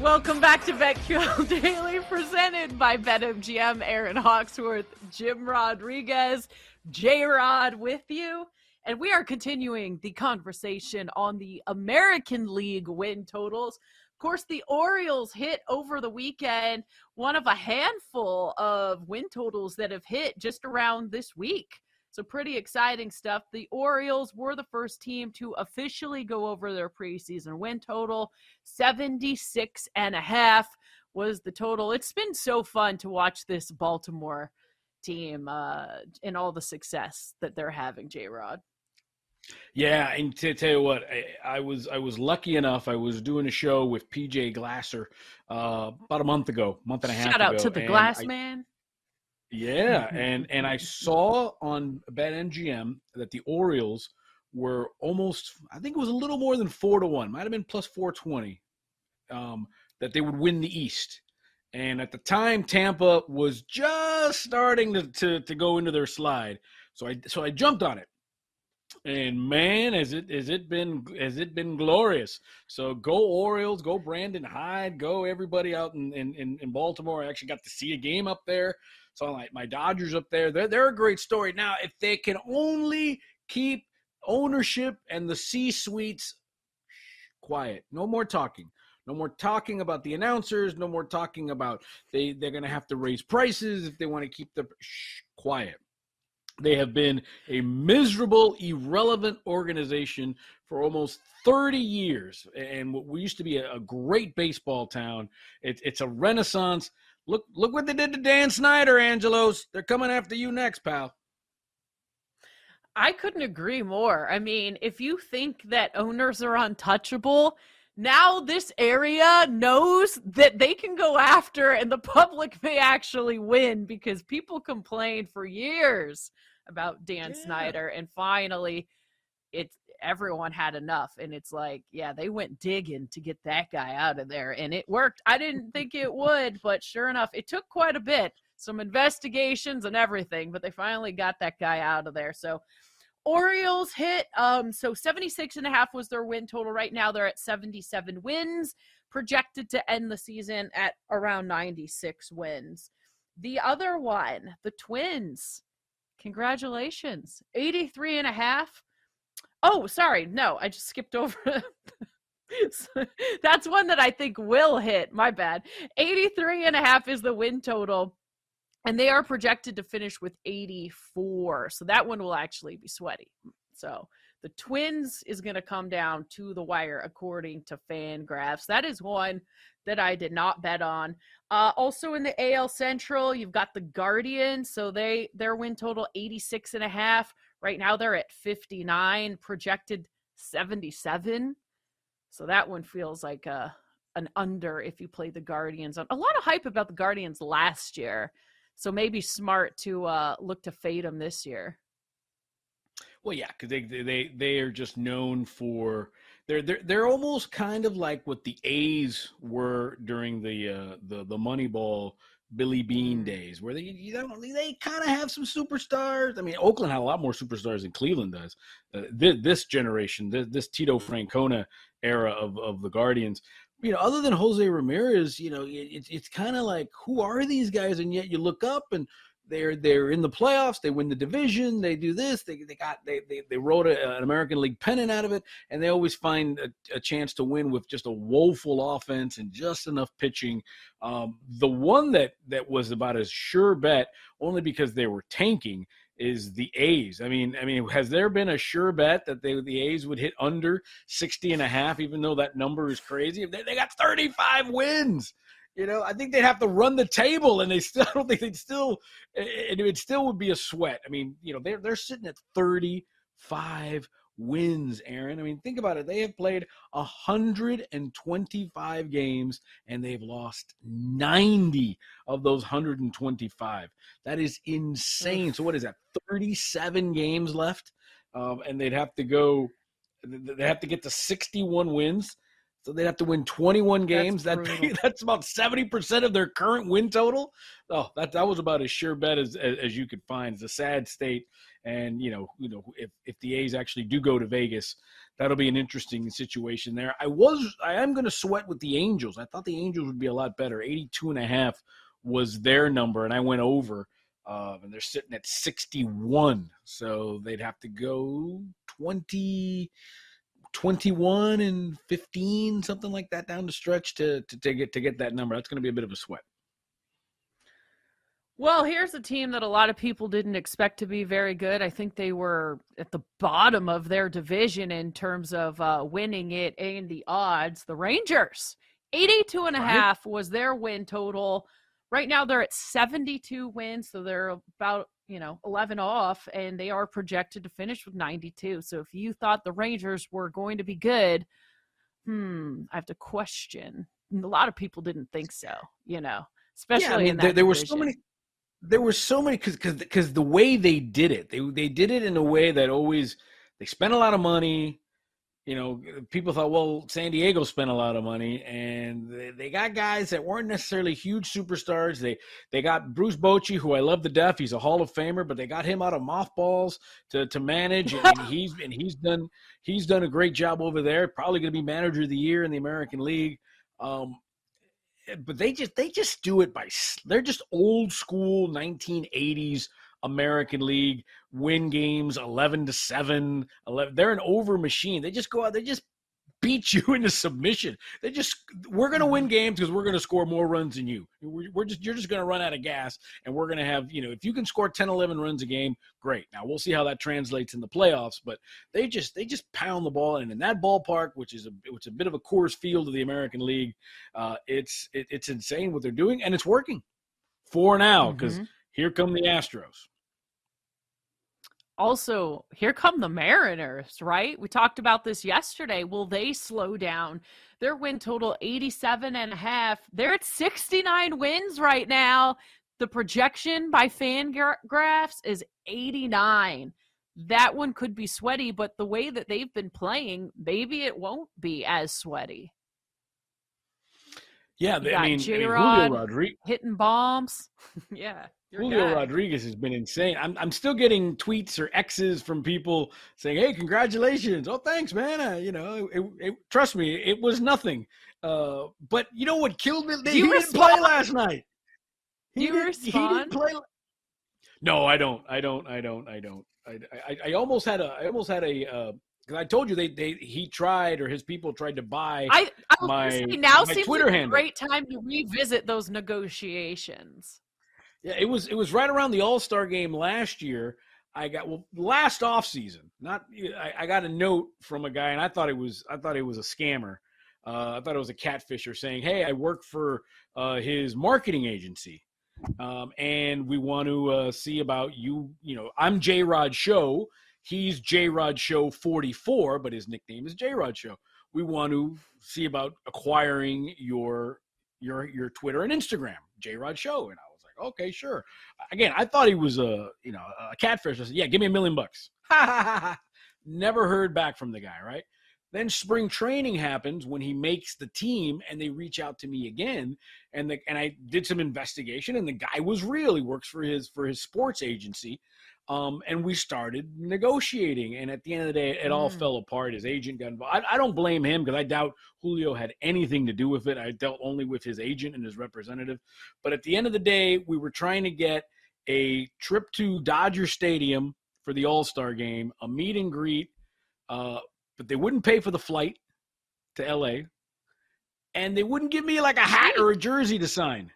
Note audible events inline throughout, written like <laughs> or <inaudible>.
Welcome back to BetQL <laughs> Daily, presented by BetMGM. Erin Hawksworth, Jim Rodriguez, J Rod with you. And we are continuing the conversation on the American League win totals. Of course, the Orioles hit over the weekend, one of a handful of win totals that have hit just around this week. So, pretty exciting stuff. The Orioles were the first team to officially go over their preseason win total. 76 and a half was the total. It's been so fun to watch this Baltimore team uh, and all the success that they're having, J Rod. Yeah, and to tell you what, I, I, was I was lucky enough. I was doing a show with PJ Glasser uh, about a month ago, month and a half. Shout out ago, to the Glass I, Man. Yeah, and and I saw on BetMGM that the Orioles were almost I think it was a little more than four to one, might have been plus four twenty, um, that they would win the East. And at the time, Tampa was just starting to, to, to go into their slide. So I so I jumped on it. And man, has it has it been has it been glorious. So go Orioles, go Brandon Hyde, go everybody out in, in, in Baltimore. I actually got to see a game up there. So like my Dodgers up there, they're they're a great story. Now, if they can only keep ownership and the C suites quiet, no more talking. No more talking about the announcers. No more talking about they they're going to have to raise prices if they want to keep the shh, quiet. They have been a miserable, irrelevant organization for almost 30 years. And what we used to be a, a great baseball town, it, it's a renaissance. Look, look what they did to Dan Snyder, Angelos. They're coming after you next, pal. I couldn't agree more. I mean, if you think that owners are untouchable, now this area knows that they can go after and the public may actually win because people complained for years about Dan yeah. Snyder and finally it's everyone had enough and it's like yeah they went digging to get that guy out of there and it worked. I didn't think it would but sure enough it took quite a bit some investigations and everything but they finally got that guy out of there. So orioles hit um so 76 and a half was their win total. Right now they're at 77 wins projected to end the season at around 96 wins. The other one the twins. Congratulations. 83 and a half Oh, sorry. No, I just skipped over. <laughs> That's one that I think will hit. My bad. 83 and a half is the win total. And they are projected to finish with 84. So that one will actually be sweaty. So the Twins is going to come down to the wire according to Fangraphs. That is one that I did not bet on. Uh, also in the AL Central, you've got the Guardians. So they their win total 86 and a half. Right now they're at 59, projected 77. So that one feels like a an under if you play the Guardians. A lot of hype about the Guardians last year. So maybe smart to uh, look to fade them this year. Well, yeah, because they they they are just known for they're they're they're almost kind of like what the A's were during the uh, the the Moneyball Billy Beane mm. days, where they you know they kind of have some superstars. I mean, Oakland had a lot more superstars than Cleveland does. Uh, this, this, generation, this, this Tito Francona era of of the Guardians, you know, other than Jose Ramirez, you know, it, it's kind of like who are these guys? And yet you look up and they're they're in the playoffs. They win the division. They do this. They they got they they, they wrote a, an American League pennant out of it, and they always find a, a, chance to win with just a woeful offense and just enough pitching. Um, the one that that was about as sure bet, only because they were tanking, is the A's. I mean, I mean, has there been a sure bet that they, the A's would hit under 60 and a half, even though that number is crazy? They, they got 35 wins. You know, I think they'd have to run the table, and they still <laughs> I don't think they'd still. And it still would be a sweat. I mean, you know, they're they're sitting at thirty five wins, Erin. I mean, think about it. They have played 125 games and they've lost 90 of those 125. That is insane. So, what is that? 37 games left? Um, and they'd have to go, they have to get to 61 wins. So they'd have to win 21 games. That's that <laughs> that's about 70% of their current win total. Oh, that that was about as sure bet as, as, as you could find. It's a sad state, and you know, you know, if if the A's actually do go to Vegas, that'll be an interesting situation there. I was I am going to sweat with the Angels. I thought the Angels would be a lot better. 82 and a half was their number, and I went over. Uh, and they're sitting at 61, so they'd have to go 20, 21 and 15, something like that down the stretch to to, to get to get that number. That's going to be a bit of a sweat. Well, here's a team that a lot of people didn't expect to be very good. I think they were at the bottom of their division in terms of uh, winning it and the odds. The Rangers, 82 and a right. half was their win total. Right now they're at 72 wins, so they're about, you know, 11 off and they are projected to finish with 92. So if you thought the Rangers were going to be good, hmm, I have to question. A lot of people didn't think so, you know, especially yeah, I mean, there, there were so many there were so many because because because the way they did it, they they did it in a way that always they spent a lot of money. You know, people thought, well, San Diego spent a lot of money, and they, got guys that weren't necessarily huge superstars. They they got Bruce Bochy, who I love to death. He's a Hall of Famer, but they got him out of mothballs to to manage, and he's and he's done he's done a great job over there. Probably going to be manager of the year in the American League. Um, but they just they just do it by they're just old school 1980s American League win games 11 to 7 11 they're an over machine they just go out they just beat you <laughs> into submission. They just we're going to win mm-hmm. games because we're going to score more runs than you. We're, we're just you're just going to run out of gas and we're going to have, you know, if you can score 10 11 runs a game, great. Now we'll see how that translates in the playoffs, but they just they just pound the ball and in that ballpark, which is a which is a bit of a Coors Field of the American League, uh, it's it, it's insane what they're doing and it's working. For now because mm-hmm. here come the Astros also here come the mariners right? We talked about this yesterday. Will they slow down? Their win total 87 and a half. They're at 69 wins right now. The projection by fangraphs is 89 that one could be sweaty but the way that they've been playing maybe it won't be as sweaty. Yeah, I mean, I mean Rodriguez hitting bombs. <laughs> yeah. Julio guy. Rodriguez has been insane. I'm I'm still getting tweets or X's from people saying, "Hey, congratulations! Oh, thanks, man. Uh, you know, it, it, trust me, it was nothing." Uh, but you know what killed me? He didn't respond? play last night. He you did, respond? He didn't play. No, I don't. I don't. I don't. I don't. I, I, I almost had a. I almost had a. Uh, because I told you they, they he tried or his people tried to buy I, I my now my seems Twitter like handle. great time to revisit those negotiations. Yeah, it was it was right around the All Star game last year. I got well last off season. Not I, I, got a note from a guy, and I thought it was I thought it was a scammer. Uh, I thought it was a catfisher saying, "Hey, I work for uh, his marketing agency, um, and we want to uh, see about you. You know, I'm J Rod Show. He's J Rod Show 44, but his nickname is J Rod Show. We want to see about acquiring your your your Twitter and Instagram, J Rod Show." And I okay, sure. Again, I thought he was a you know a catfish. I said, yeah, give me a million bucks. <laughs> Never heard back from the guy, right? Then spring training happens when he makes the team, and they reach out to me again, and the, and I did some investigation, and the guy was real. He works for his for his sports agency, um, and we started negotiating. And at the end of the day, it all mm. fell apart. His agent got involved. I, I don't blame him because I doubt Julio had anything to do with it. I dealt only with his agent and his representative. But at the end of the day, we were trying to get a trip to Dodger Stadium for the All Star game, a meet and greet, uh, but they wouldn't pay for the flight to LA. And they wouldn't give me like a hat or a jersey to sign.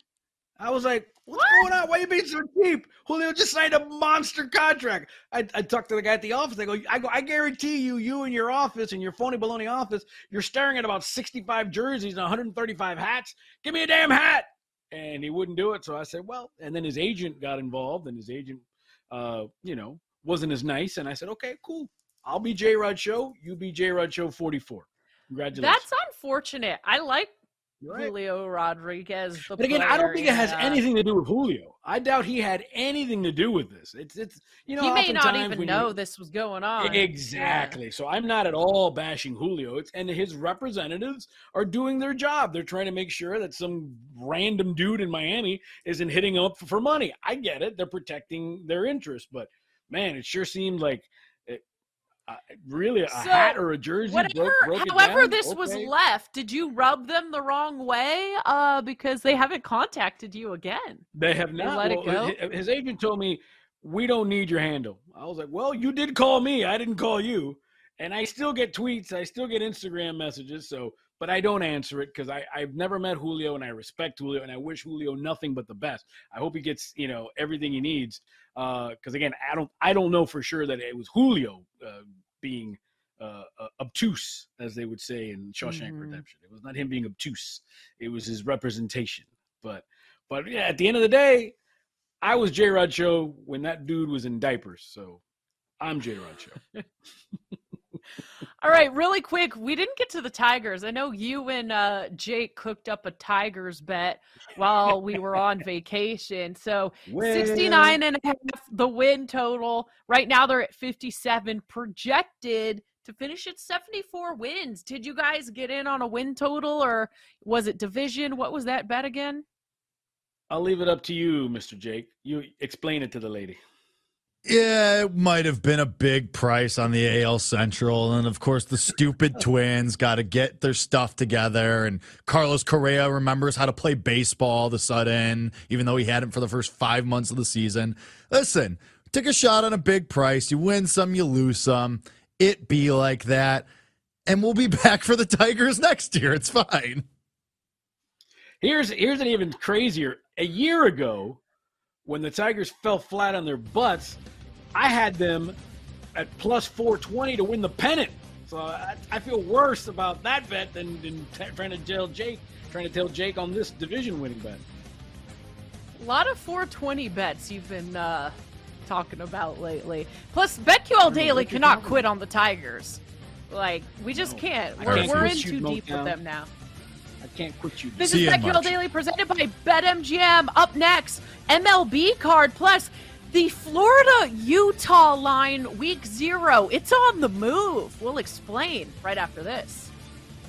I was like, What's what? going on? Why are you being so cheap? Julio just signed a monster contract. I, I talked to the guy at the office. I go, I go, I guarantee you, you in your office, in your phony baloney office, you're staring at about 65 jerseys and 135 hats. Give me a damn hat. And he wouldn't do it. So I said, well, and then his agent got involved, and his agent, uh, you know, wasn't as nice. And I said, okay, cool. I'll be J Rod Show. You be J Rod Show 44. Congratulations. That's unfortunate. I like Right. Julio Rodriguez. but again, player, I don't think it has anything to do with Julio. I doubt he had anything to do with this. It's it's you know he may not even know you, this was going on. Exactly. Yeah. So I'm not at all bashing Julio. It's and his representatives are doing their job. They're trying to make sure that some random dude in Miami isn't hitting up for money. I get it. They're protecting their interests, but man, it sure seemed like Uh, really, a So, hat or a jersey? Whatever, broke, broke however this was left, did you rub them the wrong way? Uh, because they haven't contacted you again. They have They not. let it go? hi- His agent told me we don't need your handle. I was like, well, you did call me. I didn't call you. And I still get tweets. I still get Instagram messages. So, but I don't answer it because I I've never met Julio and I respect Julio and I wish Julio nothing but the best. I hope he gets you know everything he needs. Because again, I don't I don't know for sure that it was Julio uh, being. Uh, uh, obtuse, as they would say in Shawshank Mhm. Redemption. It was not him being obtuse; it was his representation. But, but yeah, at the end of the day, I was J Rod Show when that dude was in diapers. So I'm J Rod Show. <laughs> All right, really quick, we didn't get to the Tigers. I know you and uh, Jake cooked up a Tigers bet while we were on <laughs> vacation. So 69 and a half the win total. Right now they're at 57 projected to finish at 74 wins. Did you guys get in on a win total or was it division? What was that bet again? I'll leave it up to you, Mr. Jake. You explain it to the lady. Yeah, it might have been a big price on the AL Central. And of course, the stupid <laughs> twins got to get their stuff together. And Carlos Correa remembers how to play baseball all of a sudden, even though he hadn't for the first five months of the season. Listen, take a shot on a big price. You win some, you lose some. It be like that. And we'll be <laughs> back for the Tigers next year. It's fine. Here's here's an even crazier. A year ago, when the Tigers fell flat on their butts, I had them at plus 420 to win the pennant. So I, I feel worse about that bet than, than t- trying to tell Jake, trying to tell Jake on this division winning bet. A lot of 420 bets you've been uh, talking about lately. Plus, BetQL Daily cannot quit on the Tigers. Like, we just No, can't. We're, can't we're in too deep Motown. with them now. I can't quit you. This See is you BetQL Daily presented by BetMGM. Up next, MLB card plus the Florida Utah line week zero. It's on the move. We'll explain right after this.